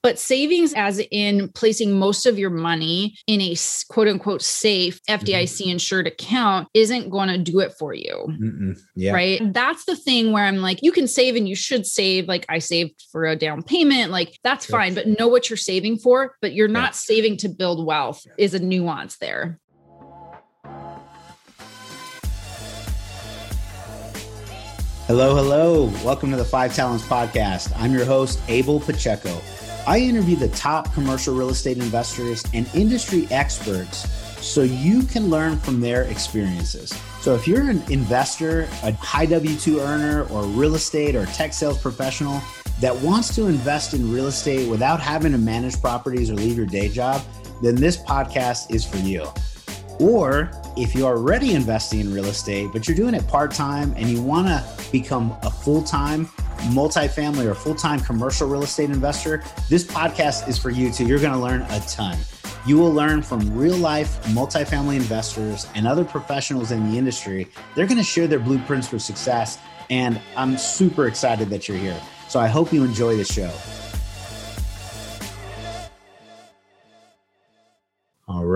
But savings, as in placing most of your money in a quote unquote safe FDIC mm-hmm. insured account, isn't going to do it for you. Yeah. Right. That's the thing where I'm like, you can save and you should save. Like I saved for a down payment. Like that's fine, but know what you're saving for. But you're not saving to build wealth, is a nuance there. Hello, hello. Welcome to the Five Talents Podcast. I'm your host, Abel Pacheco. I interview the top commercial real estate investors and industry experts so you can learn from their experiences. So if you're an investor, a high W 2 earner, or real estate or tech sales professional that wants to invest in real estate without having to manage properties or leave your day job, then this podcast is for you. Or if you're already investing in real estate, but you're doing it part time and you want to become a full time multifamily or full time commercial real estate investor, this podcast is for you too. You're going to learn a ton. You will learn from real life multifamily investors and other professionals in the industry. They're going to share their blueprints for success. And I'm super excited that you're here. So I hope you enjoy the show.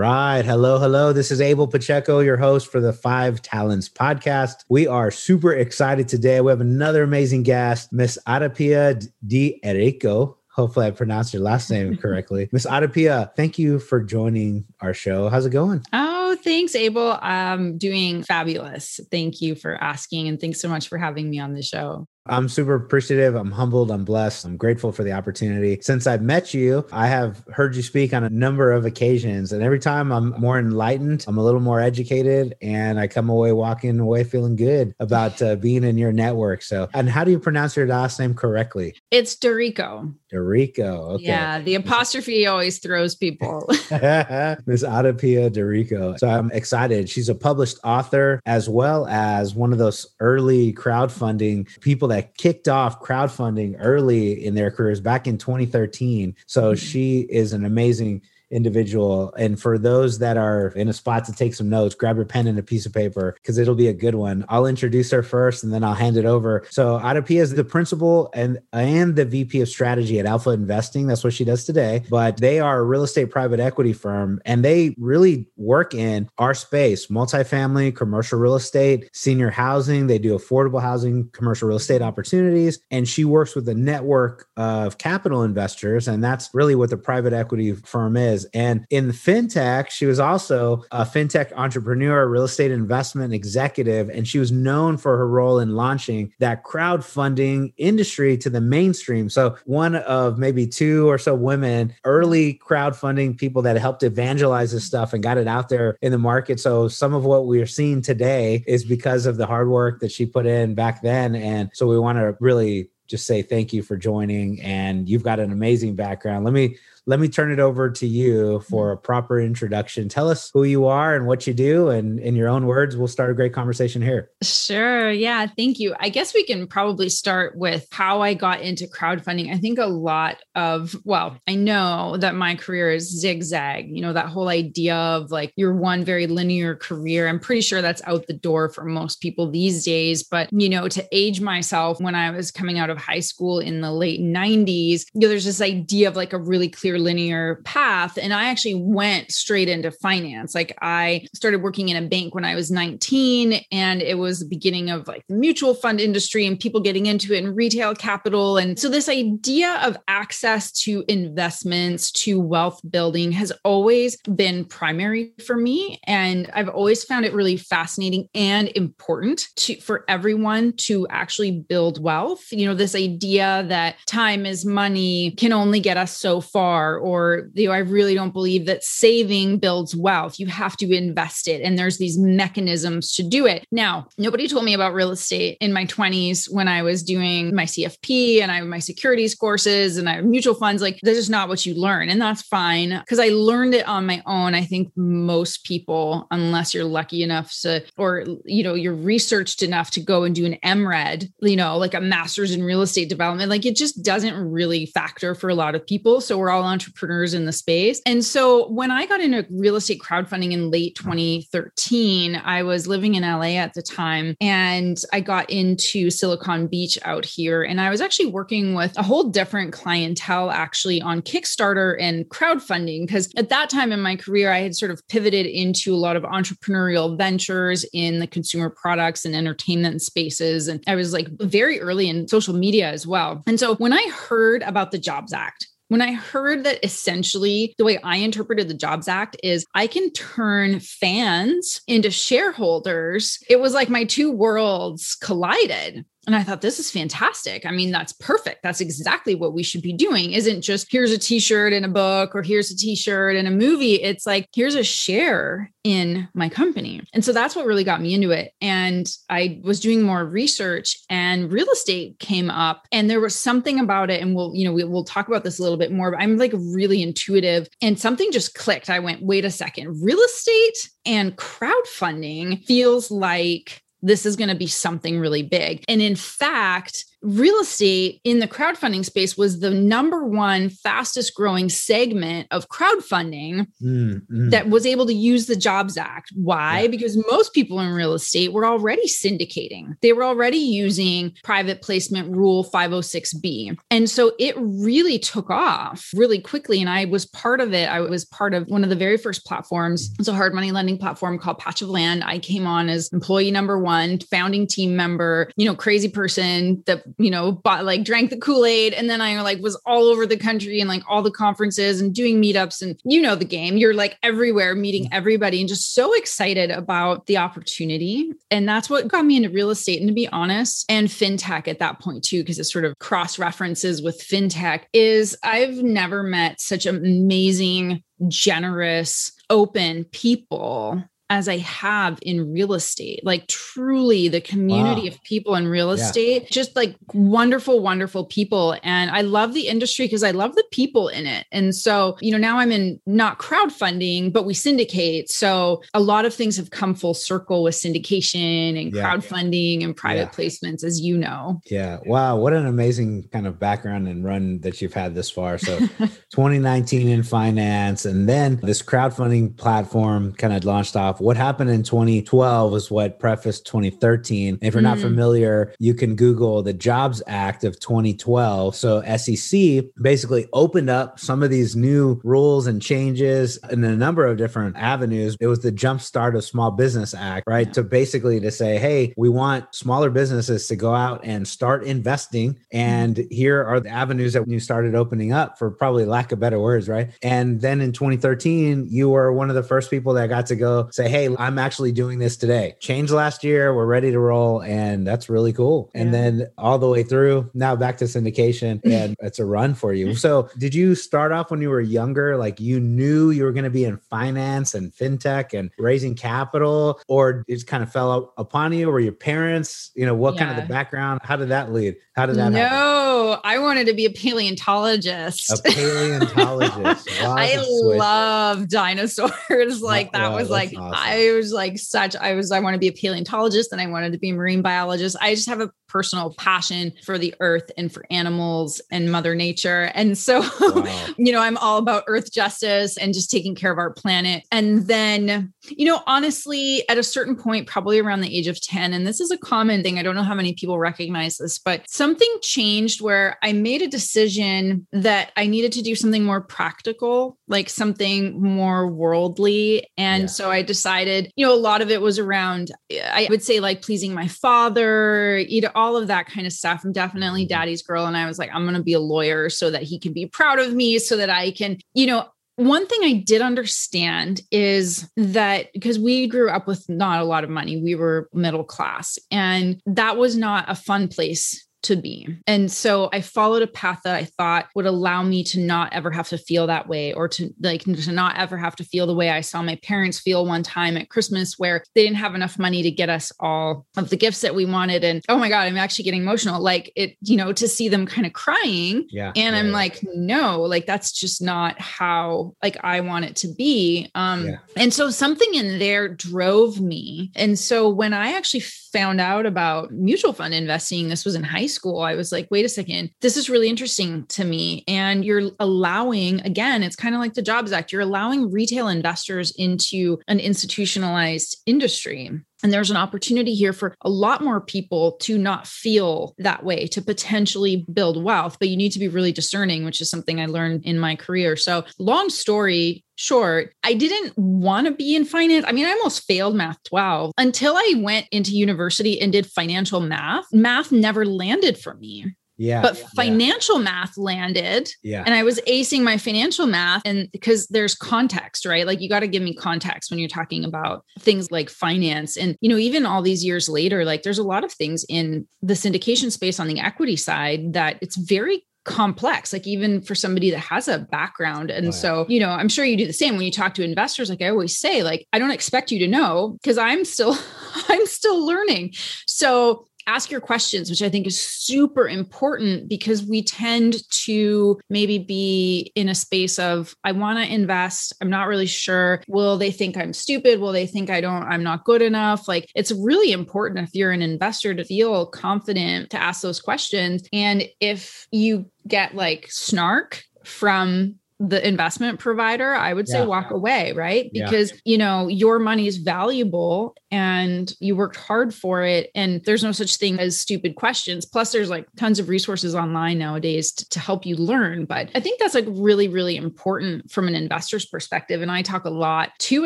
Right. Hello, hello. This is Abel Pacheco, your host for the Five Talents podcast. We are super excited today. We have another amazing guest, Miss AdaPia Di Erico. Hopefully, I pronounced your last name correctly. Miss AdaPia, thank you for joining our show. How's it going? Oh, thanks, Abel. I'm doing fabulous. Thank you for asking, and thanks so much for having me on the show. I'm super appreciative. I'm humbled. I'm blessed. I'm grateful for the opportunity. Since I've met you, I have heard you speak on a number of occasions. And every time I'm more enlightened, I'm a little more educated, and I come away walking away feeling good about uh, being in your network. So, and how do you pronounce your last name correctly? It's d'Errico. d'Errico. Okay. Yeah. The apostrophe always throws people. Miss AdaPia d'Errico. So I'm excited. She's a published author as well as one of those early crowdfunding people that kicked off crowdfunding early in their careers back in 2013. So mm-hmm. she is an amazing individual. And for those that are in a spot to take some notes, grab your pen and a piece of paper because it'll be a good one. I'll introduce her first and then I'll hand it over. So AdaPia is the principal and and the VP of strategy at Alpha Investing. That's what she does today. But they are a real estate private equity firm and they really work in our space, multifamily, commercial real estate, senior housing. They do affordable housing, commercial real estate opportunities. And she works with a network of capital investors. And that's really what the private equity firm is and in fintech, she was also a fintech entrepreneur, real estate investment executive, and she was known for her role in launching that crowdfunding industry to the mainstream. So, one of maybe two or so women, early crowdfunding people that helped evangelize this stuff and got it out there in the market. So, some of what we're seeing today is because of the hard work that she put in back then. And so, we want to really just say thank you for joining and you've got an amazing background let me let me turn it over to you for a proper introduction. Tell us who you are and what you do. And in your own words, we'll start a great conversation here. Sure. Yeah. Thank you. I guess we can probably start with how I got into crowdfunding. I think a lot of, well, I know that my career is zigzag, you know, that whole idea of like your one very linear career. I'm pretty sure that's out the door for most people these days. But, you know, to age myself when I was coming out of high school in the late 90s, you know, there's this idea of like a really clear clear linear path. And I actually went straight into finance. Like I started working in a bank when I was 19, and it was the beginning of like the mutual fund industry and people getting into it and retail capital. And so this idea of access to investments, to wealth building has always been primary for me. And I've always found it really fascinating and important to for everyone to actually build wealth. You know, this idea that time is money can only get us so far or you know i really don't believe that saving builds wealth. You have to invest it and there's these mechanisms to do it. Now nobody told me about real estate in my 20s when i was doing my cfp and i my securities courses and i mutual funds. Like this is not what you learn and that's fine because i learned it on my own i think most people unless you're lucky enough to or you know you're researched enough to go and do an mred you know like a master's in real estate development. Like it just doesn't really factor for a lot of people. So we're all entrepreneurs in the space. And so when I got into real estate crowdfunding in late 2013, I was living in LA at the time and I got into Silicon Beach out here. And I was actually working with a whole different clientele actually on Kickstarter and crowdfunding. Because at that time in my career, I had sort of pivoted into a lot of entrepreneurial ventures in the consumer products and entertainment spaces. And I was like very early in social media as well. And so when I heard about the Jobs Act, when I heard that essentially the way I interpreted the Jobs Act is I can turn fans into shareholders, it was like my two worlds collided. And I thought, this is fantastic. I mean, that's perfect. That's exactly what we should be doing. Isn't just here's a t shirt in a book or here's a t shirt in a movie. It's like, here's a share in my company. And so that's what really got me into it. And I was doing more research and real estate came up and there was something about it. And we'll, you know, we, will talk about this a little bit more, but I'm like really intuitive and something just clicked. I went, wait a second, real estate and crowdfunding feels like this is going to be something really big. And in fact, real estate in the crowdfunding space was the number one fastest growing segment of crowdfunding mm, mm. that was able to use the Jobs Act. Why? Yeah. Because most people in real estate were already syndicating, they were already using private placement rule 506B. And so it really took off really quickly. And I was part of it. I was part of one of the very first platforms. It's a hard money lending platform called Patch of Land. I came on as employee number one, founding team member, you know, crazy person that you know, bought like drank the Kool-Aid. And then I like was all over the country and like all the conferences and doing meetups. And you know the game. You're like everywhere meeting mm-hmm. everybody and just so excited about the opportunity. And that's what got me into real estate. And to be honest, and fintech at that point too, because it sort of cross references with fintech, is I've never met such amazing, generous, open people as I have in real estate. Like truly the community wow. of people in real estate, yeah. just like wonderful, wonderful people. And I love the industry because I love the people in it. And so, you know, now I'm in not crowdfunding, but we syndicate. So a lot of things have come full circle with syndication and yeah. crowdfunding and private yeah. placements, as you know. Yeah. Wow. What an amazing kind of background and run that you've had this far. So 2019 in finance, and then this crowdfunding platform kind of launched off what happened in 2012 was what prefaced 2013. If you're mm. not familiar, you can Google the Jobs Act of 2012. So SEC basically opened up some of these new rules and changes in a number of different avenues. It was the Jumpstart of Small Business Act, right? Yeah. To basically to say, hey, we want smaller businesses to go out and start investing. And mm. here are the avenues that you started opening up for probably lack of better words, right? And then in 2013, you were one of the first people that got to go say, hey, I'm actually doing this today. Change last year, we're ready to roll. And that's really cool. Yeah. And then all the way through, now back to syndication, and it's a run for you. So, did you start off when you were younger? Like you knew you were going to be in finance and fintech and raising capital, or it just kind of fell upon you? Or your parents, you know, what yeah. kind of the background? How did that lead? How did that no, happen? I wanted to be a paleontologist. A paleontologist. I love dinosaurs. like that was like awesome. I was like such I was I want to be a paleontologist and I wanted to be a marine biologist. I just have a personal passion for the earth and for animals and mother nature. And so, wow. you know, I'm all about earth justice and just taking care of our planet. And then, you know, honestly, at a certain point, probably around the age of 10, and this is a common thing, I don't know how many people recognize this, but something changed where I made a decision that I needed to do something more practical, like something more worldly. And yeah. so I decided, you know, a lot of it was around, I would say, like pleasing my father, you know, all of that kind of stuff. I'm definitely mm-hmm. daddy's girl. And I was like, I'm going to be a lawyer so that he can be proud of me, so that I can, you know, one thing I did understand is that because we grew up with not a lot of money, we were middle class, and that was not a fun place to be. And so I followed a path that I thought would allow me to not ever have to feel that way or to like to not ever have to feel the way I saw my parents feel one time at Christmas where they didn't have enough money to get us all of the gifts that we wanted and oh my god, I'm actually getting emotional like it you know to see them kind of crying. Yeah. And yeah, I'm yeah. like no, like that's just not how like I want it to be. Um yeah. and so something in there drove me. And so when I actually found out about mutual fund investing, this was in high school, I was like, wait a second, this is really interesting to me. And you're allowing, again, it's kind of like the Jobs Act, you're allowing retail investors into an institutionalized industry. And there's an opportunity here for a lot more people to not feel that way, to potentially build wealth, but you need to be really discerning, which is something I learned in my career. So, long story short, I didn't want to be in finance. I mean, I almost failed math 12 until I went into university and did financial math. Math never landed for me. Yeah. But yeah. financial math landed. Yeah. And I was acing my financial math. And because there's context, right? Like you got to give me context when you're talking about things like finance. And, you know, even all these years later, like there's a lot of things in the syndication space on the equity side that it's very complex like even for somebody that has a background and Oh, yeah. so you know i'm sure you do the same when you talk to investors like i always say like i don't expect you to know because i'm still i'm still learning so ask your questions which i think is super important because we tend to maybe be in a space of i want to invest. I'm not really sure. Will they think i'm stupid? Will they think i don't i'm not good enough? Like it's really important if you're an investor to feel confident to ask those questions. And if you get like snark from the investment provider, I would say Yeah. walk away, right? Yeah. Because, you know, your money is valuable and you worked hard for it. And there's no such thing as stupid questions. Plus, there's like tons of resources online nowadays to, to help you learn. But I think that's like really, really important from an investor's perspective. And I talk a lot to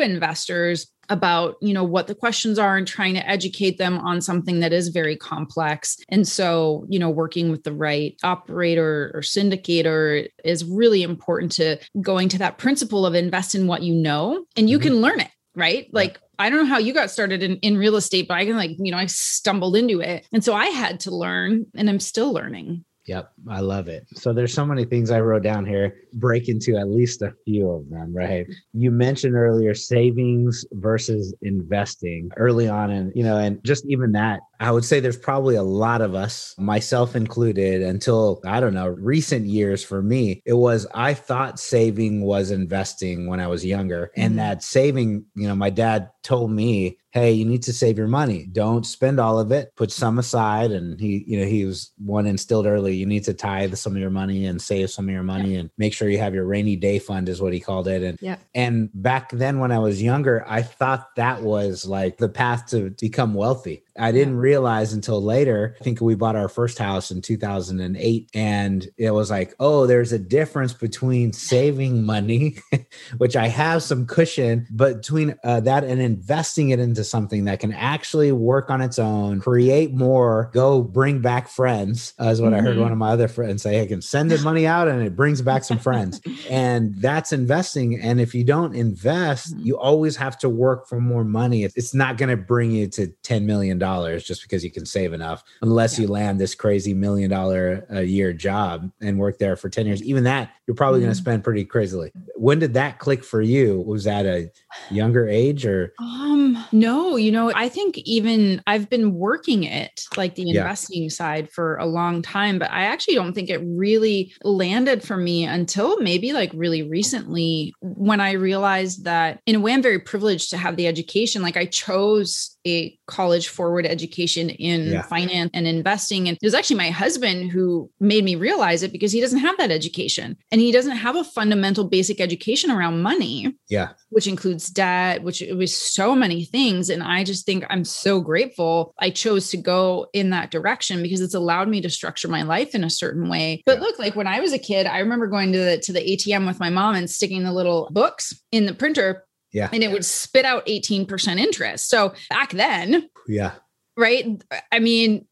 investors about you know what the questions are and trying to educate them on something that is very complex and so you know working with the right operator or syndicator is really important to going to that principle of invest in what you know and you Mhm. can learn it right like I don't know how you got started in, in real estate, but I can like, you know, I stumbled into it. And so I had to learn and I'm still learning. Yep, I love it. So there's so many things I wrote down here. Break into at least a few of them, right? You mentioned earlier savings versus investing early on and you know and just even that I would say there's probably a lot of us, myself included, until I don't know, recent years for me, it was I thought saving was investing when I was younger. And mm-hmm. that saving, you know, my dad told me, hey, you need to save your money. Don't spend all of it, put some aside. And he, you know, he was one instilled early, you need to tithe some of your money and save some of your money and make sure you have your rainy day fund, is what he called it. And Yeah. and back then, when I was younger, I thought that was like the path to become wealthy. I didn't realize until later. I think we bought our first house in 2008, and it was like, oh, there's a difference between saving money, which I have some cushion, but between uh, that and investing it into something that can actually work on its own, create more, go bring back friends, uh, is what I heard Mhm. one of my other friends say. I can send the money out and it brings back some friends and that's investing and if you don't invest Mhm. you always have to work for more money it's not going to bring you to 10 million dollars just because you can save enough unless Yeah. you land this crazy million dollar a year job and work there for 10 years even that you're probably going Mhm. to spend pretty crazily when did that click for you was that a younger age or Um, no, you know, I think even I've been working it like the Yeah. investing side for a long time, but I actually don't think it really landed for me until maybe like really recently when I realized that in a way I'm very privileged to have the education. Like I chose a college forward education in Yeah. finance and investing. And it was actually my husband who made me realize it because he doesn't have that education and he doesn't have a fundamental basic education around money yeah which includes debt, which it was so many things. And I just think I'm so grateful I chose to go in that direction because it's allowed me to structure my life in a certain way. But Yeah. look, like when I was a kid, I remember going to the to the ATM with my mom and sticking the little books in the printer yeah and it would spit out 18% interest. So back then, yeah right? I mean,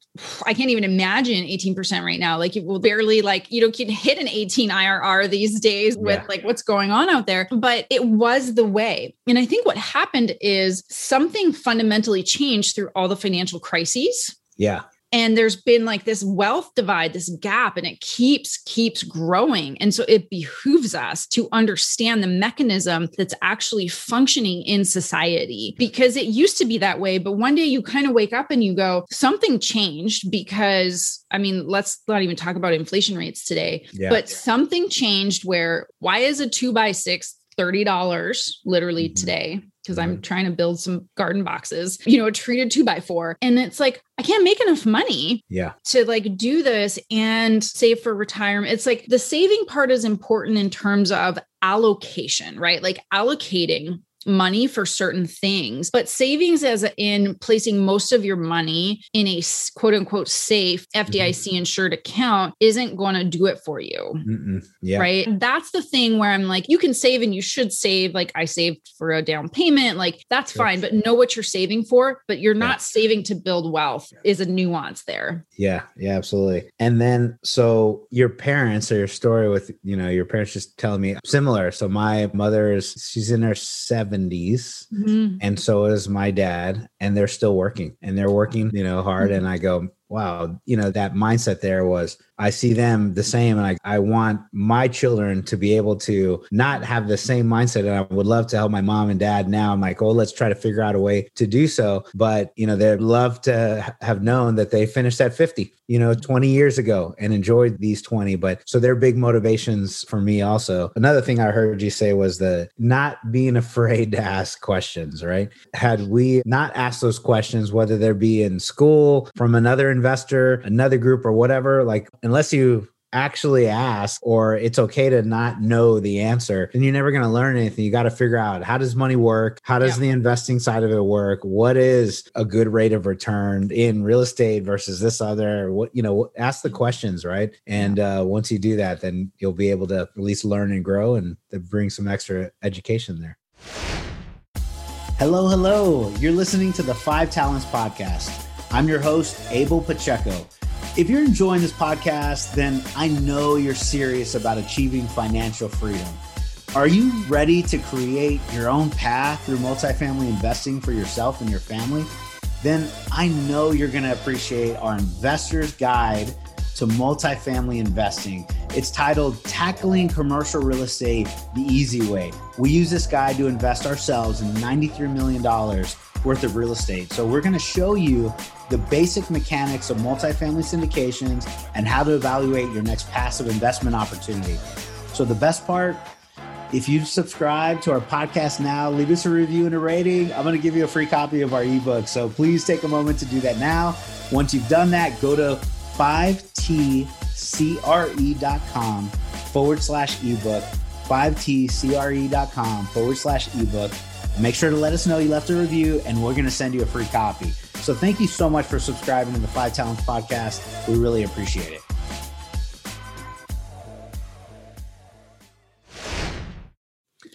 I can't even imagine 18% right now. Like it will barely like, you know, can hit an 18 IRR these days with Yeah. like what's going on out there. But it was the way. And I think what happened is something fundamentally changed through all the financial crises yeah and there's been like this wealth divide this gap and it keeps keeps growing. And so it behooves us to understand the mechanism that's actually functioning in society because it used to be that way but one day you kind of wake up and you go something changed because i mean let's not even talk about inflation rates today yeah. but something changed where why is a two by six $30 literally Mhm. today because I'm mm-hmm. trying to build some garden boxes, you know, a treated two by four. And it's like, I can't make enough money Yeah. to like do this and save for retirement. It's like the saving part is important in terms of allocation, right? Like allocating money for certain things, but savings as in placing most of your money in a quote unquote safe mm-hmm. FDIC insured account isn't going to do it for you. Yeah. Right. That's the thing where I'm like, you can save and you should save. Like, I saved for a down payment. Like, that's Sure. fine, but know what you're saving for. But you're Yeah. not saving to build wealth, is a nuance there. Yeah, yeah, absolutely. And then so your parents or your story with, you know, your parents just telling me similar. So my mother is she's in her 70s Mm-hmm. and so is my dad and they're still working and they're working, you know, hard mm-hmm. and I go, wow, you know, that mindset there was I see them the same and I I want my children to be able to not have the same mindset and I would love to help my mom and dad now. I'm like, "Oh, let's try to figure out a way to do so." But, you know, they'd love to have known that they finished at 50, you know, 20 years ago and enjoyed these 20, but so they're big motivations for me also. Another thing I heard you say was the not being afraid to ask questions, right? Had we not asked those questions whether they be in school from another investor, another group or whatever, like unless you actually ask or it's okay to not know the answer then you're never going to learn anything. You got to figure out how does money work? How does Yeah. the investing side of it work? What is a good rate of return in real estate versus this other? What you know ask the questions right? And uh, once you do that then you'll be able to at least learn and grow and bring some extra education there. Hello hello. You're listening to the five talents podcast i'm your host abel pacheco if you're enjoying this podcast, then I know you're serious about achieving financial freedom. Are you ready to create your own path through multifamily investing for yourself and your family? Then I know you're going to appreciate our investor's guide to multifamily investing. It's titled Tackling Commercial Real Estate the Easy Way. We use this guide to invest ourselves in $93 million worth of real estate. So we're going to show you the basic mechanics of multifamily syndications and how to evaluate your next passive investment opportunity. So the best part, if you subscribe to our podcast now, leave us a review and a rating. I'm going to give you a free copy of our ebook. So please take a moment to do that now. Once you've done that, go to 5tcre.com forward slash ebook, 5tcre.com forward slash ebook. Make sure to let us know you left a review and we're going to send you a free copy. So thank you so much for subscribing to the Five Talents Podcast. We really appreciate it.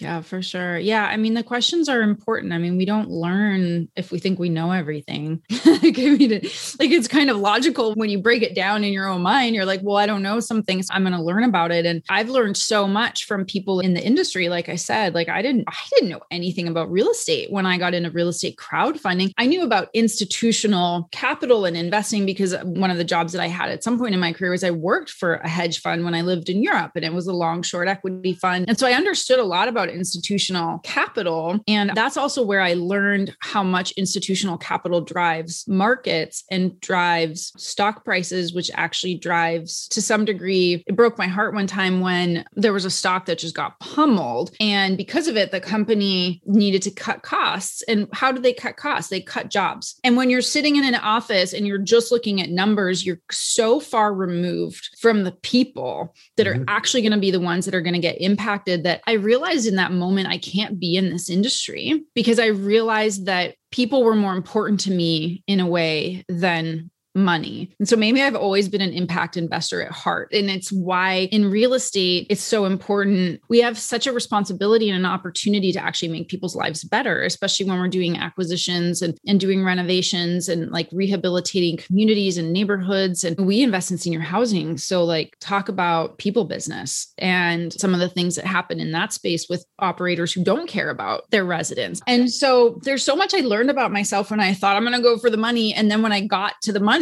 Yeah, for sure. Yeah. I mean, the questions are important. I mean, we don't learn if we think we know everything. like, I mean, it- like it's kind of logical when you break it down in your own mind. You're like, well, I don't know some things. I'm going to learn about it. And I've learned so much from people in the industry. Like I said, like I didn't, I didn't know anything about real estate when I got into real estate crowdfunding. I knew about institutional capital and investing because one of the jobs that I had at some point in my career was I worked for a hedge fund when I lived in Europe and it was a long short equity fund. And so I understood a lot about institutional capital. And that's also where I learned how much institutional capital drives markets and drives stock prices, which actually drives to some degree. It broke my heart one time when there was a stock that just got pummeled. And because of it, the company needed to cut costs. And how did they cut costs? They cut jobs. And when you're sitting in an office and you're just looking at numbers, you're so far removed from the people that are Mhm. actually going to be the ones that are going to get impacted that I realized in that moment I can't be in this industry because I realized that people were more important to me in a way than money. And so maybe I've always been an impact investor at heart. And it's why in real estate, it's so important. We have such a responsibility and an opportunity to actually make people's lives better, especially when we're doing acquisitions and, and doing renovations and like rehabilitating communities and neighborhoods. And we invest in senior housing. So, like, talk about people business and some of the things that happen in that space with operators who don't care about their residents. And so, there's so much I learned about myself when I thought I'm going to go for the money. And then when I got to the money,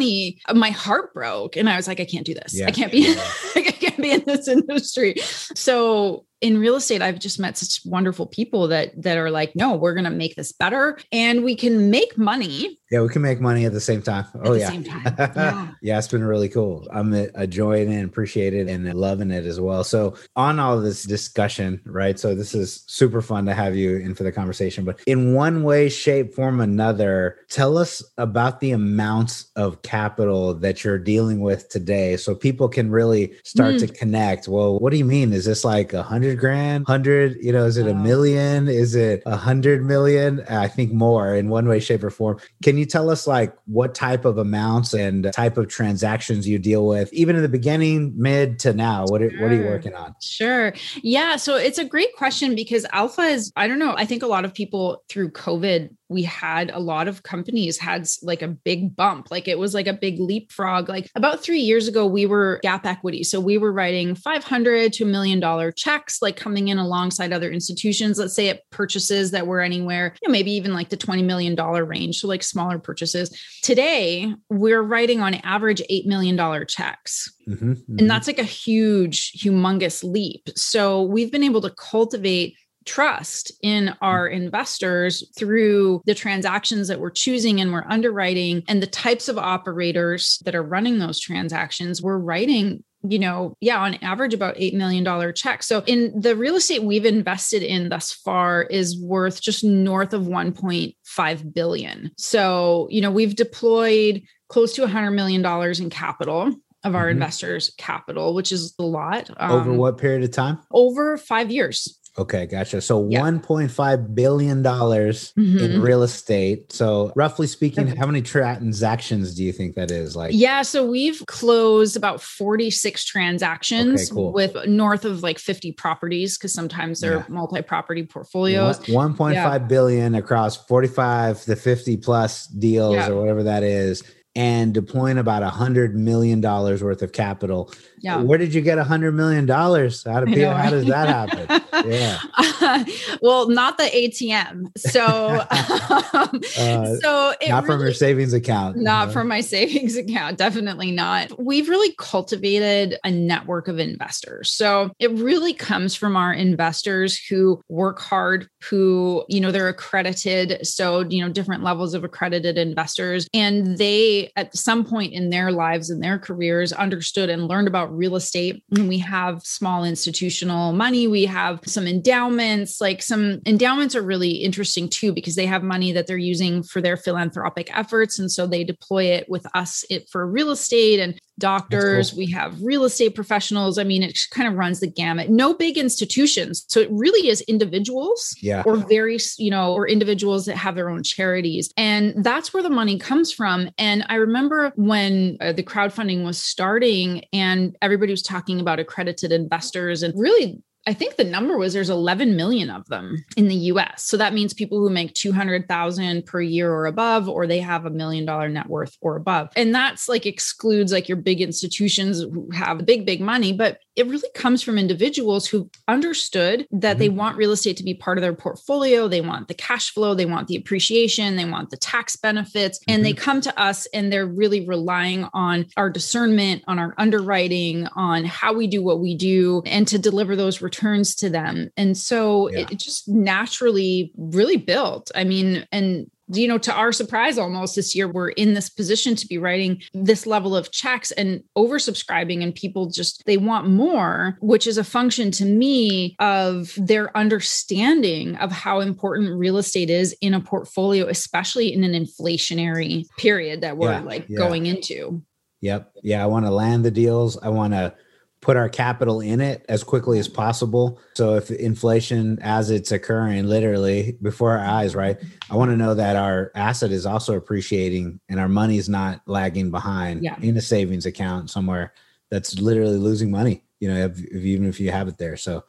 my heart broke and I was like, I can't do this. Yeah. I can't be. I can't be in this industry. So in real estate i've just met such wonderful people that that are like no we're going to make this better and we can make money. Yeah we can make money at the same time. Oh yeah. yeah. yeah it's been really cool. I'm enjoying it and appreciate it and loving it as well. So on all this discussion right so this is super fun to have you in for the conversation but in one way shape form another tell us about the amounts of capital that you're dealing with today so people can really start mm. to connect. Well what do you mean is this like a hundred grand, hundred, you know, is it a million? Is it a hundred million? I think more in one way, shape, or form. Can you tell us like what type of amounts and type of transactions you deal with, even in the beginning, mid to now? What are, sure. what are you working on? Sure. Yeah. So it's a great question because alpha is, I don't know, I think a lot of people through COVID we had a lot of companies had like a big bump like it was like a big leapfrog like about three years ago we were gap equity so we were writing 500 to a million dollar checks like coming in alongside other institutions let's say it purchases that were anywhere you know maybe even like the 20 million dollar range so like smaller purchases. Today we're writing on average $8 million checks. Mm-hmm, mm-hmm. and that's like a huge humongous leap. So we've been able to cultivate trust in our investors through the transactions that we're choosing and we're underwriting and the types of operators that are running those transactions. We're writing you know, yeah, on average about $8 million checks. So in the real estate we've invested in thus far is worth just north of 1.5 billion. So, you know, we've deployed close to $100 million in capital of our mm-hmm. investors' capital, which is a lot. Um, over what period of time? Over five years. Okay, gotcha. So yeah. 1.5 billion dollars mm-hmm. in real estate. So roughly speaking, how many transactions do you think that is? Like Yeah, so we've closed about 46 transactions okay, cool. with north of like 50 properties because sometimes they're yeah. multi-property portfolios. 1.5 yeah. billion across 45 to 50 plus deals or whatever that is and deploying about a hundred million dollars worth of capital. Yeah. Where did you get a hundred million dollars out of Know, How does that happen? yeah. Uh, well, not the ATM. So, um, uh, so not really, from your savings account. Not know? from my savings account. Definitely not. We've really cultivated a network of investors. So it really comes from our investors who work hard, who, you know, they're accredited. So, you know, different levels of accredited investors. And they, at some point in their lives and their careers, understood and learned about real estate. And we have small institutional money. We have some endowments. Like some endowments are really interesting too, because they have money that they're using for their philanthropic efforts. And so they deploy it with us it for real estate and doctors. Cool. We have real estate professionals. I mean, it kind of runs the gamut. No big institutions. So it really is individuals yeah. or very, you know, or individuals that have their own charities. And that's where the money comes from. And I remember when uh, the crowdfunding was starting and everybody was talking about accredited investors and really I think the number was there's 11 million of them in the US. So that means people who make 200,000 per year or above or they have a million dollar net worth or above. And that's like excludes like your big institutions who have big big money, but it really comes from individuals who understood that mm-hmm. they want real estate to be part of their portfolio, they want the cash flow, they want the appreciation, they want the tax benefits, mm-hmm. and they mm-hmm. come to us and they're really relying on our discernment, on our underwriting, on how we do what we do and to deliver those returns to them. And so yeah. it just naturally really built. I mean, and you know, to our surprise, almost this year, we're in this position to be writing this level of checks and oversubscribing, and people just they want more, which is a function to me of their understanding of how important real estate is in a portfolio, especially in an inflationary period that we're yeah, like yeah. going into. Yep. Yeah. I want to land the deals. I want to put our capital in it as quickly as possible. So if inflation as it's occurring literally before our eyes, right? I want to know that our asset is also appreciating and our money is not lagging behind yeah. in a savings account somewhere that's literally losing money, you know, if, if, even if you have it there. So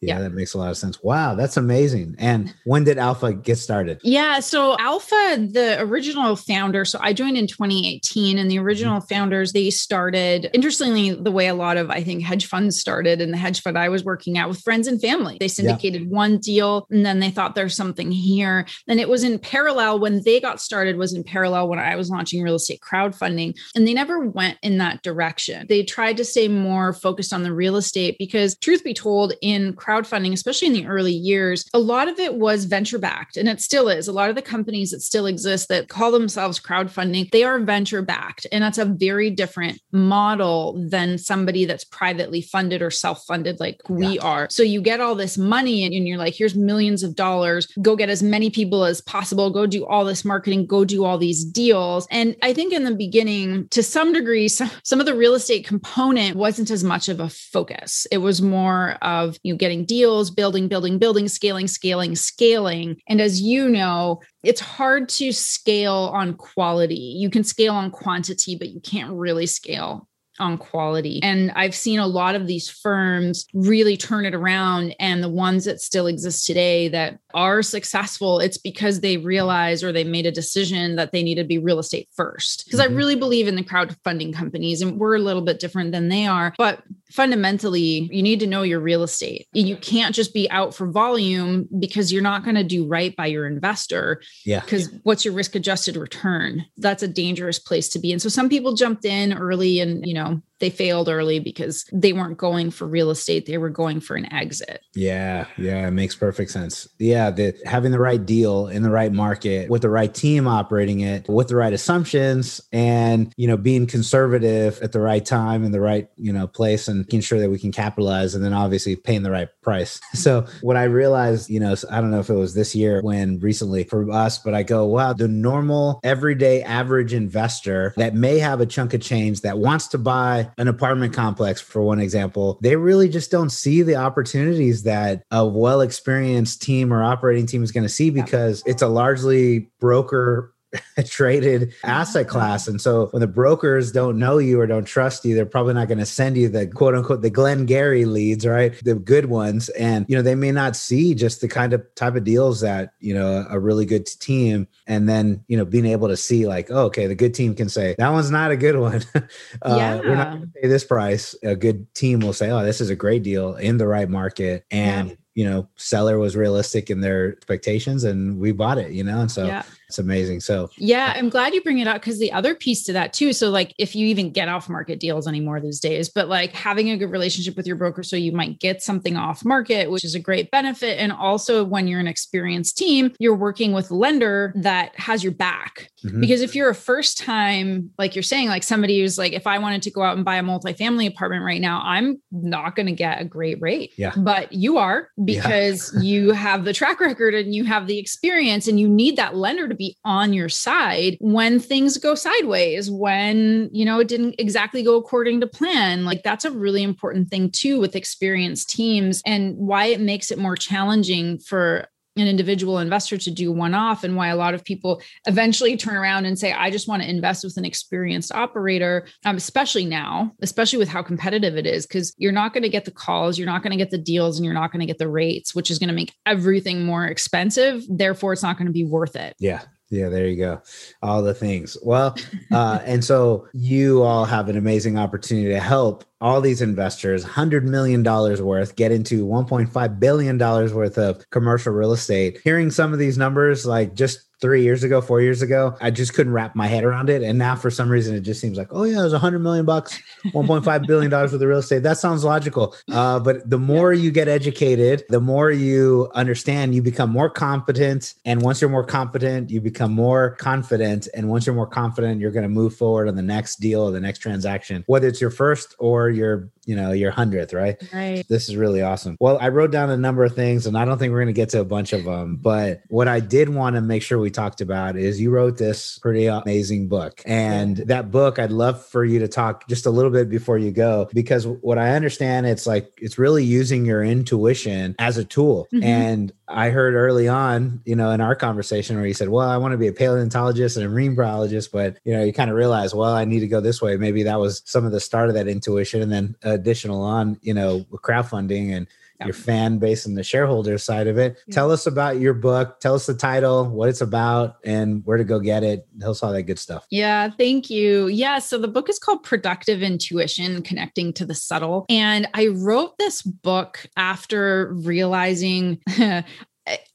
yeah, Yeah. that makes a lot of sense. Wow, that's amazing. And when did Alpha get started? Yeah. So Alpha, the original founder, so I joined in 2018, and the mm-hmm. original founders, they started, interestingly, the way a lot of, I think, hedge funds started, and the hedge fund I was working at with friends and family. They syndicated one deal, and then they thought there's something here. And it was in parallel when they got started, was in parallel when I was launching real estate crowdfunding. And they never went in that direction. They tried to stay more focused on the real estate because, truth be told, in crowdfunding, especially in the early years, a lot of it was venture backed, and it still is. A lot of the companies that still exist that call themselves crowdfunding, they are venture backed. And that's a very different model than somebody that's privately funded or self funded like we are. So you get all this money and, and you're like, here's millions of dollars, go get as many people as possible, go do all this marketing, go do all these deals. And I think in the beginning, to some degree, some, some of the real estate component wasn't as much of a focus. It was more of you know, getting deals, building, building, building, scaling, scaling, scaling. And as you know, it's hard to scale on quality. You can scale on quantity, but you can't really scale on quality. And I've seen a lot of these firms really turn it around. And the ones that still exist today that are successful, it's because they realize or they made a decision that they need to be real estate first. Because Mhm. I really believe in the crowdfunding companies and we're a little bit different than they are. But fundamentally, you need to know your real estate. You can't just be out for volume because you're not going to do right by your investor Yeah. because what's your risk adjusted return that's a dangerous place to be and so some people jumped in early and you know they failed early because they weren't going for real estate they were going for an exit Yeah, yeah, it makes perfect sense. Yeah, the having the right deal in the right market with the right team operating it with the right assumptions and you know being conservative at the right time in the right you know place and making sure that we can capitalize and then obviously paying the right price. So what I realized, you know, I don't know if it was this year when recently for us, but I go, wow, the normal everyday average investor that may have a chunk of change that wants to buy an apartment complex, for one example, they really just don't see the opportunities that a well experienced team or operating team is going to see because it's a largely broker traded asset class. And so when the brokers don't know you or don't trust you, they're probably not going to send you the quote unquote the Glengarry leads, right? The good ones. And you know, they may not see just the kind of type of deals that, you know, a really good team and then, you know, being able to see like, oh, okay, the good team can say that one's not a good one. uh, We're not going to pay this price. A good team will say, oh, this is a great deal in the right market. And you know, seller was realistic in their expectations and we bought it, you know, and so yeah it's amazing. So Yeah, I'm glad you bring it up because the other piece to that too. So, like, if you even get off market deals anymore these days, but like having a good relationship with your broker, so you might get something off market, which is a great benefit. And also, when you're an experienced team, you're working with a lender that has your back. mhm. Because if you're a first time, like you're saying, like somebody who's like, if I wanted to go out and buy a multifamily apartment right now, I'm not going to get a great rate. Yeah. But you are Yeah. because you have the track record and you have the experience and you need that lender to be on your side when things go sideways, when, you know, it didn't exactly go according to plan. Like that's a really important thing too with experienced teams and why it makes it more challenging for an individual investor to do one off and why a lot of people eventually turn around and say i just want to invest with an experienced operator um, especially now especially with how competitive it is because you're not going to get the calls you're not going to get the deals and you're not going to get the rates which is going to make everything more expensive therefore it's not going to be worth it yeah. Yeah, there you go. All the things. Well, uh, and so you all have an amazing opportunity to help all these investors, $100 million worth, get into $1.5 billion worth of commercial real estate. Hearing some of these numbers, like just three years ago, four years ago, I just couldn't wrap my head around it. And now for some reason, it just seems like, oh yeah, it was 100 million bucks, 1.5 billion dollars worth of real estate. That sounds logical. Uh, but the more you get educated, the more you understand, you become more competent. And once you're more competent, you become more confident. And once you're more confident, you're going to move forward on the next deal or the next transaction, whether it's your first or your, you know, your hundredth, right? right This is really awesome. Well, I wrote down a number of things and I don't think we're going to get to a bunch of them, but what I did want to make sure we talked about is you wrote this pretty amazing book. And that book, I'd love for you to talk just a little bit before you go, because what I understand, it's like, it's really using your intuition as a tool. Mhm. And I heard early on, you know, in our conversation where you said, well, I want to be a paleontologist and a marine biologist, but, you know, you kind of realize, well, I need to go this way. Maybe that was some of the start of that intuition. And then additional on, you know, crowdfunding and yep. your fan base and the shareholder side of it. Yeah. Tell us about your book. Tell us the title, what it's about, and where to go get it. Tell us all that good stuff. Yeah, thank you. Yeah, so the book is called Productive Intuition Connecting to the Subtle. And I wrote this book after realizing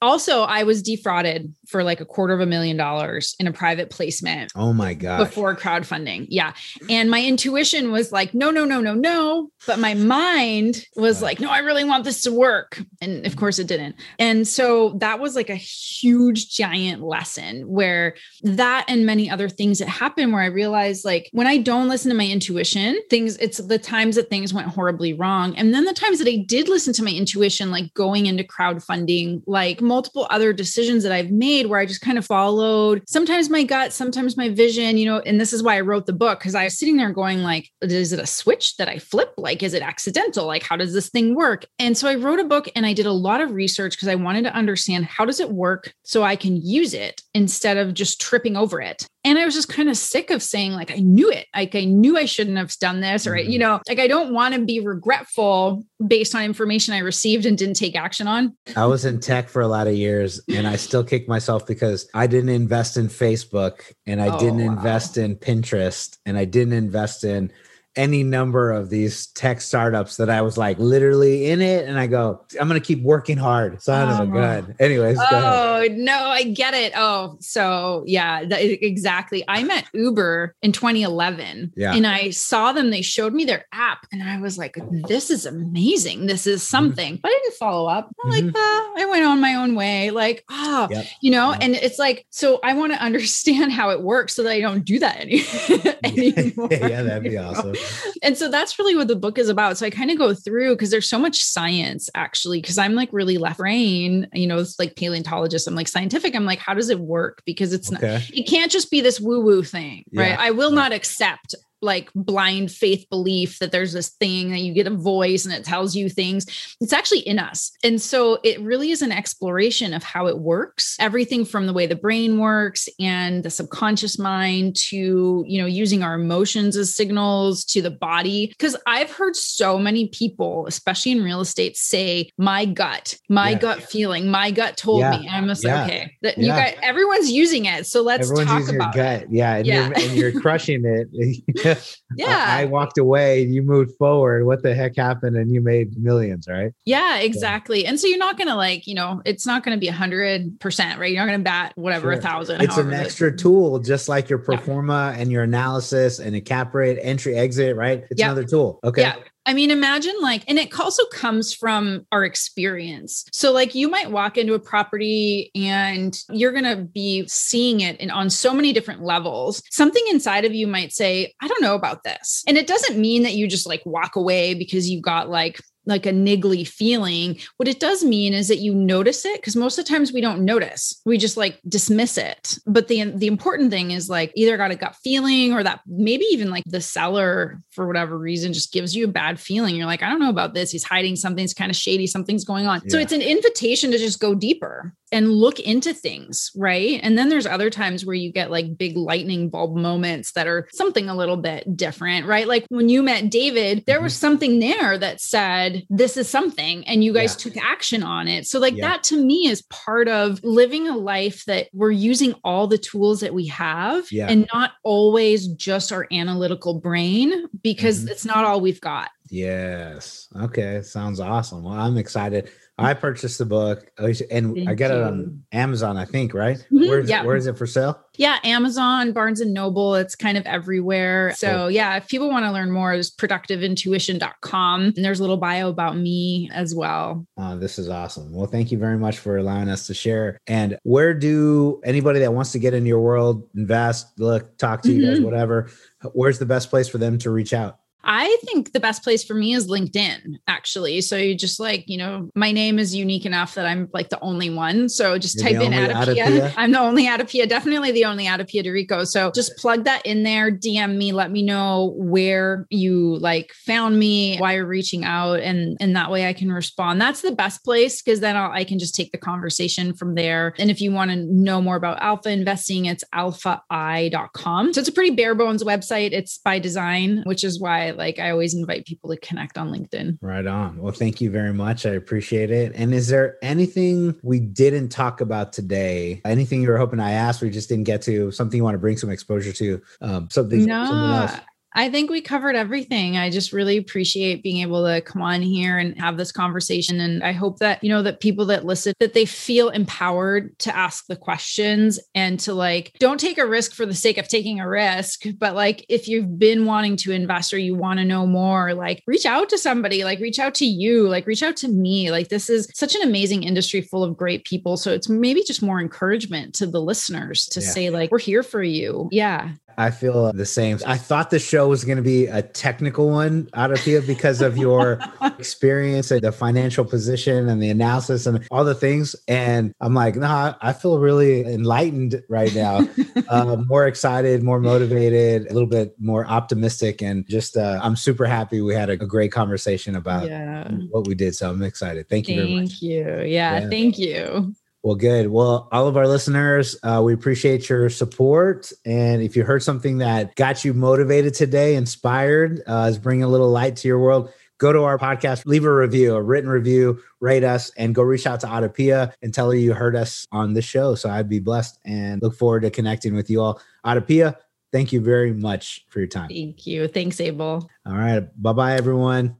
also i was defrauded for like a quarter of a million dollars in a private placement oh my god before crowdfunding. Yeah. And my intuition was like no no no no no. But my mind was like no i really want this to work. And of course it didn't. And so that was like a huge giant lesson where that and many other things that happened where i realized like when i don't listen to my intuition things it's the times that things went horribly wrong. And then the times that i did listen to my intuition like going into crowdfunding like multiple other decisions that I've made where I just kind of followed sometimes my gut, sometimes my vision, you know, and this is why I wrote the book because I was sitting there going like is it a switch that I flip? Like is it accidental? Like how does this thing work? And so I wrote a book and I did a lot of research because I wanted to understand how does it work so I can use it instead of just tripping over it and i was just kind of sick of saying like i knew it like i knew i shouldn't have done this or mm-hmm. you know like i don't want to be regretful based on information i received and didn't take action on i was in tech for a lot of years and i still kick myself because i didn't invest in facebook and i oh, didn't wow. invest in pinterest and i didn't invest in any number of these tech startups that I was like literally in it, and I go, I'm gonna keep working hard. Son of a gun. Anyways, oh no, I get it. Oh, so yeah, exactly. I met Uber in 2011, yeah, and I saw them. They showed me their app, and I was like, this is amazing. This is mm-hmm. something. Mm-hmm. But I didn't follow up. I'm mm-hmm. like, ah, I went on my own way. Like, oh, yep. you know. Yep. And it's like, so I want to understand how it works so that I don't do that any- anymore. yeah, that'd be awesome. Know? and so that's really what the book is about. So I kind of go through because there's so much science actually, because I'm like really left brain, you know, it's like paleontologist. I'm like scientific. I'm like, how does it work? Because it's okay. not, it can't just be this woo woo thing, yeah. right? I will not accept like blind faith belief that there's this thing that you get a voice and it tells you things. It's actually in us. And so it really is an exploration of how it works, everything from the way the brain works and the subconscious mind to, you know, using our emotions as signals to the body. Cause I've heard so many people, especially in real estate, say, my gut, my yeah. gut feeling, my gut told yeah. me. And I'm just yeah. like, okay, that you got everyone's using it. So let's everyone's talk about it. Yeah. And, yeah. You're, and you're crushing it. yeah. I, I, walked away, you moved forward. What the heck happened? And you made millions, right? Yeah, exactly. Yeah. And so you're not going to like, you know, it's not going to be a hundred percent, right? You're not going to bat whatever a thousand. It's an extra it. tool, just like your pro forma yeah. and your analysis and a cap rate, entry, exit, right? It's yep. another tool. Okay. Yeah. I mean, imagine like, and it also comes from our experience. So, like, you might walk into a property and you're going to be seeing it in, on so many different levels. Something inside of you might say, I don't know about this. And it doesn't mean that you just like walk away because you got like like a niggly feeling. What it does mean is that you notice it because most of the times we don't notice. We just like dismiss it. But the the important thing is like either got a gut feeling or that maybe even like the seller for whatever reason just gives you a bad feeling. You're like, I don't know about this. He's hiding something's kind of shady, something's going on. Yeah. So it's an invitation to just go deeper and look into things, right? And then there's other times where you get like big lightning bulb moments that are something a little bit different, right? Like when you met David, there was mm-hmm. something there that said, This is something, and you guys yeah. took action on it. So, like, yeah. that to me is part of living a life that we're using all the tools that we have yeah. and not always just our analytical brain because mm-hmm. it's not all we've got. Yes. Okay. Sounds awesome. Well, I'm excited. I purchased the book and Thank I got it on Amazon, I think, right? Mm-hmm. Where's yeah. where is it for sale? Yeah, Amazon, Barnes and Noble, it's kind of everywhere. So cool. yeah, if people want to learn more, is productiveintuition.com. And there's a little bio about me as well. Oh, this is awesome. Well, thank you very much for allowing us to share. And where do anybody that wants to get into your world, invest, look, talk to mm-hmm. you guys, mm-hmm. whatever, where's the best place for them to reach out? I think the best place for me is LinkedIn, actually. So you just like, you know, my name is unique enough that I'm like the only one. So just You're type in AdaPia. I'm the only AdaPia, definitely the only AdaPia d'Errico. So just plug that in there, DM me, let me know where you like found me, why you're reaching out, and and that way I can respond. That's the best place because then I'll, I can just take the conversation from there. And if you want to know more about alpha investing, it's alphai.com. So it's a pretty bare bones website. It's by design, which is why it. Like I always invite people to connect on LinkedIn. Right on. Well, thank you very much. I appreciate it. And is there anything we didn't talk about today? Anything you were hoping I asked, we just didn't get to? Something you want to bring some exposure to? Um, something, no, something else? I think we covered everything. I just really appreciate being able to come on here and have this conversation. And I hope that, you know, that people that listen, that they feel empowered to ask the questions and to like, don't take a risk for the sake of taking a risk. But like, if you've been wanting to invest or you want to know more, like reach out to somebody, like reach out to you, like reach out to me. Like this is such an amazing industry full of great people. So it's maybe just more encouragement to the listeners to yeah. say like, we're here for you. Yeah. I feel the same. I thought the show was going to be a technical one AdaPia because of your experience and the financial position and the analysis and all the things. And I'm like, nah, I feel really enlightened right now, uh, more excited, more motivated, a little bit more optimistic. And just, uh, I'm super happy we had a, a great conversation about yeah. what we did. So I'm excited. Thank you very much. Thank you. Yeah, yeah. Thank you. Well, good. Well, all of our listeners, uh, we appreciate your support. And if you heard something that got you motivated today, inspired, uh, is bringing a little light to your world, go to our podcast, leave a review, a written review, rate us, and go reach out to AdaPia and tell her you heard us on the show. So I'd be blessed and look forward to connecting with you all. AdaPia, thank you very much for your time. Thank you. Thanks, Abel. All right. Bye bye, everyone.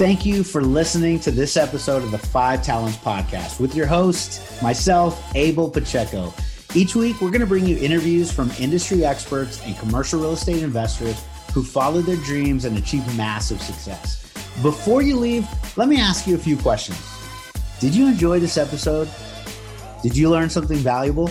Thank you for listening to this episode of the Five Talents Podcast with your host, myself, Abel Pacheco. Each week, we're going to bring you interviews from industry experts and commercial real estate investors who followed their dreams and achieved massive success. Before you leave, let me ask you a few questions. Did you enjoy this episode? Did you learn something valuable?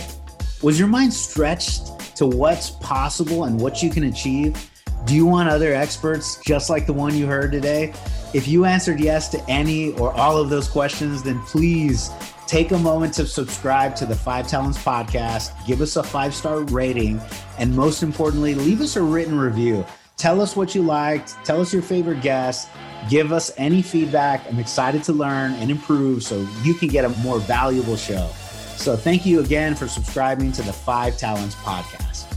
Was your mind stretched to what's possible and what you can achieve? Do you want other experts just like the one you heard today? If you answered yes to any or all of those questions, then please take a moment to subscribe to the Five Talents podcast, give us a five star rating, and most importantly, leave us a written review. Tell us what you liked, tell us your favorite guest, give us any feedback. I'm excited to learn and improve so you can get a more valuable show. So, thank you again for subscribing to the Five Talents podcast.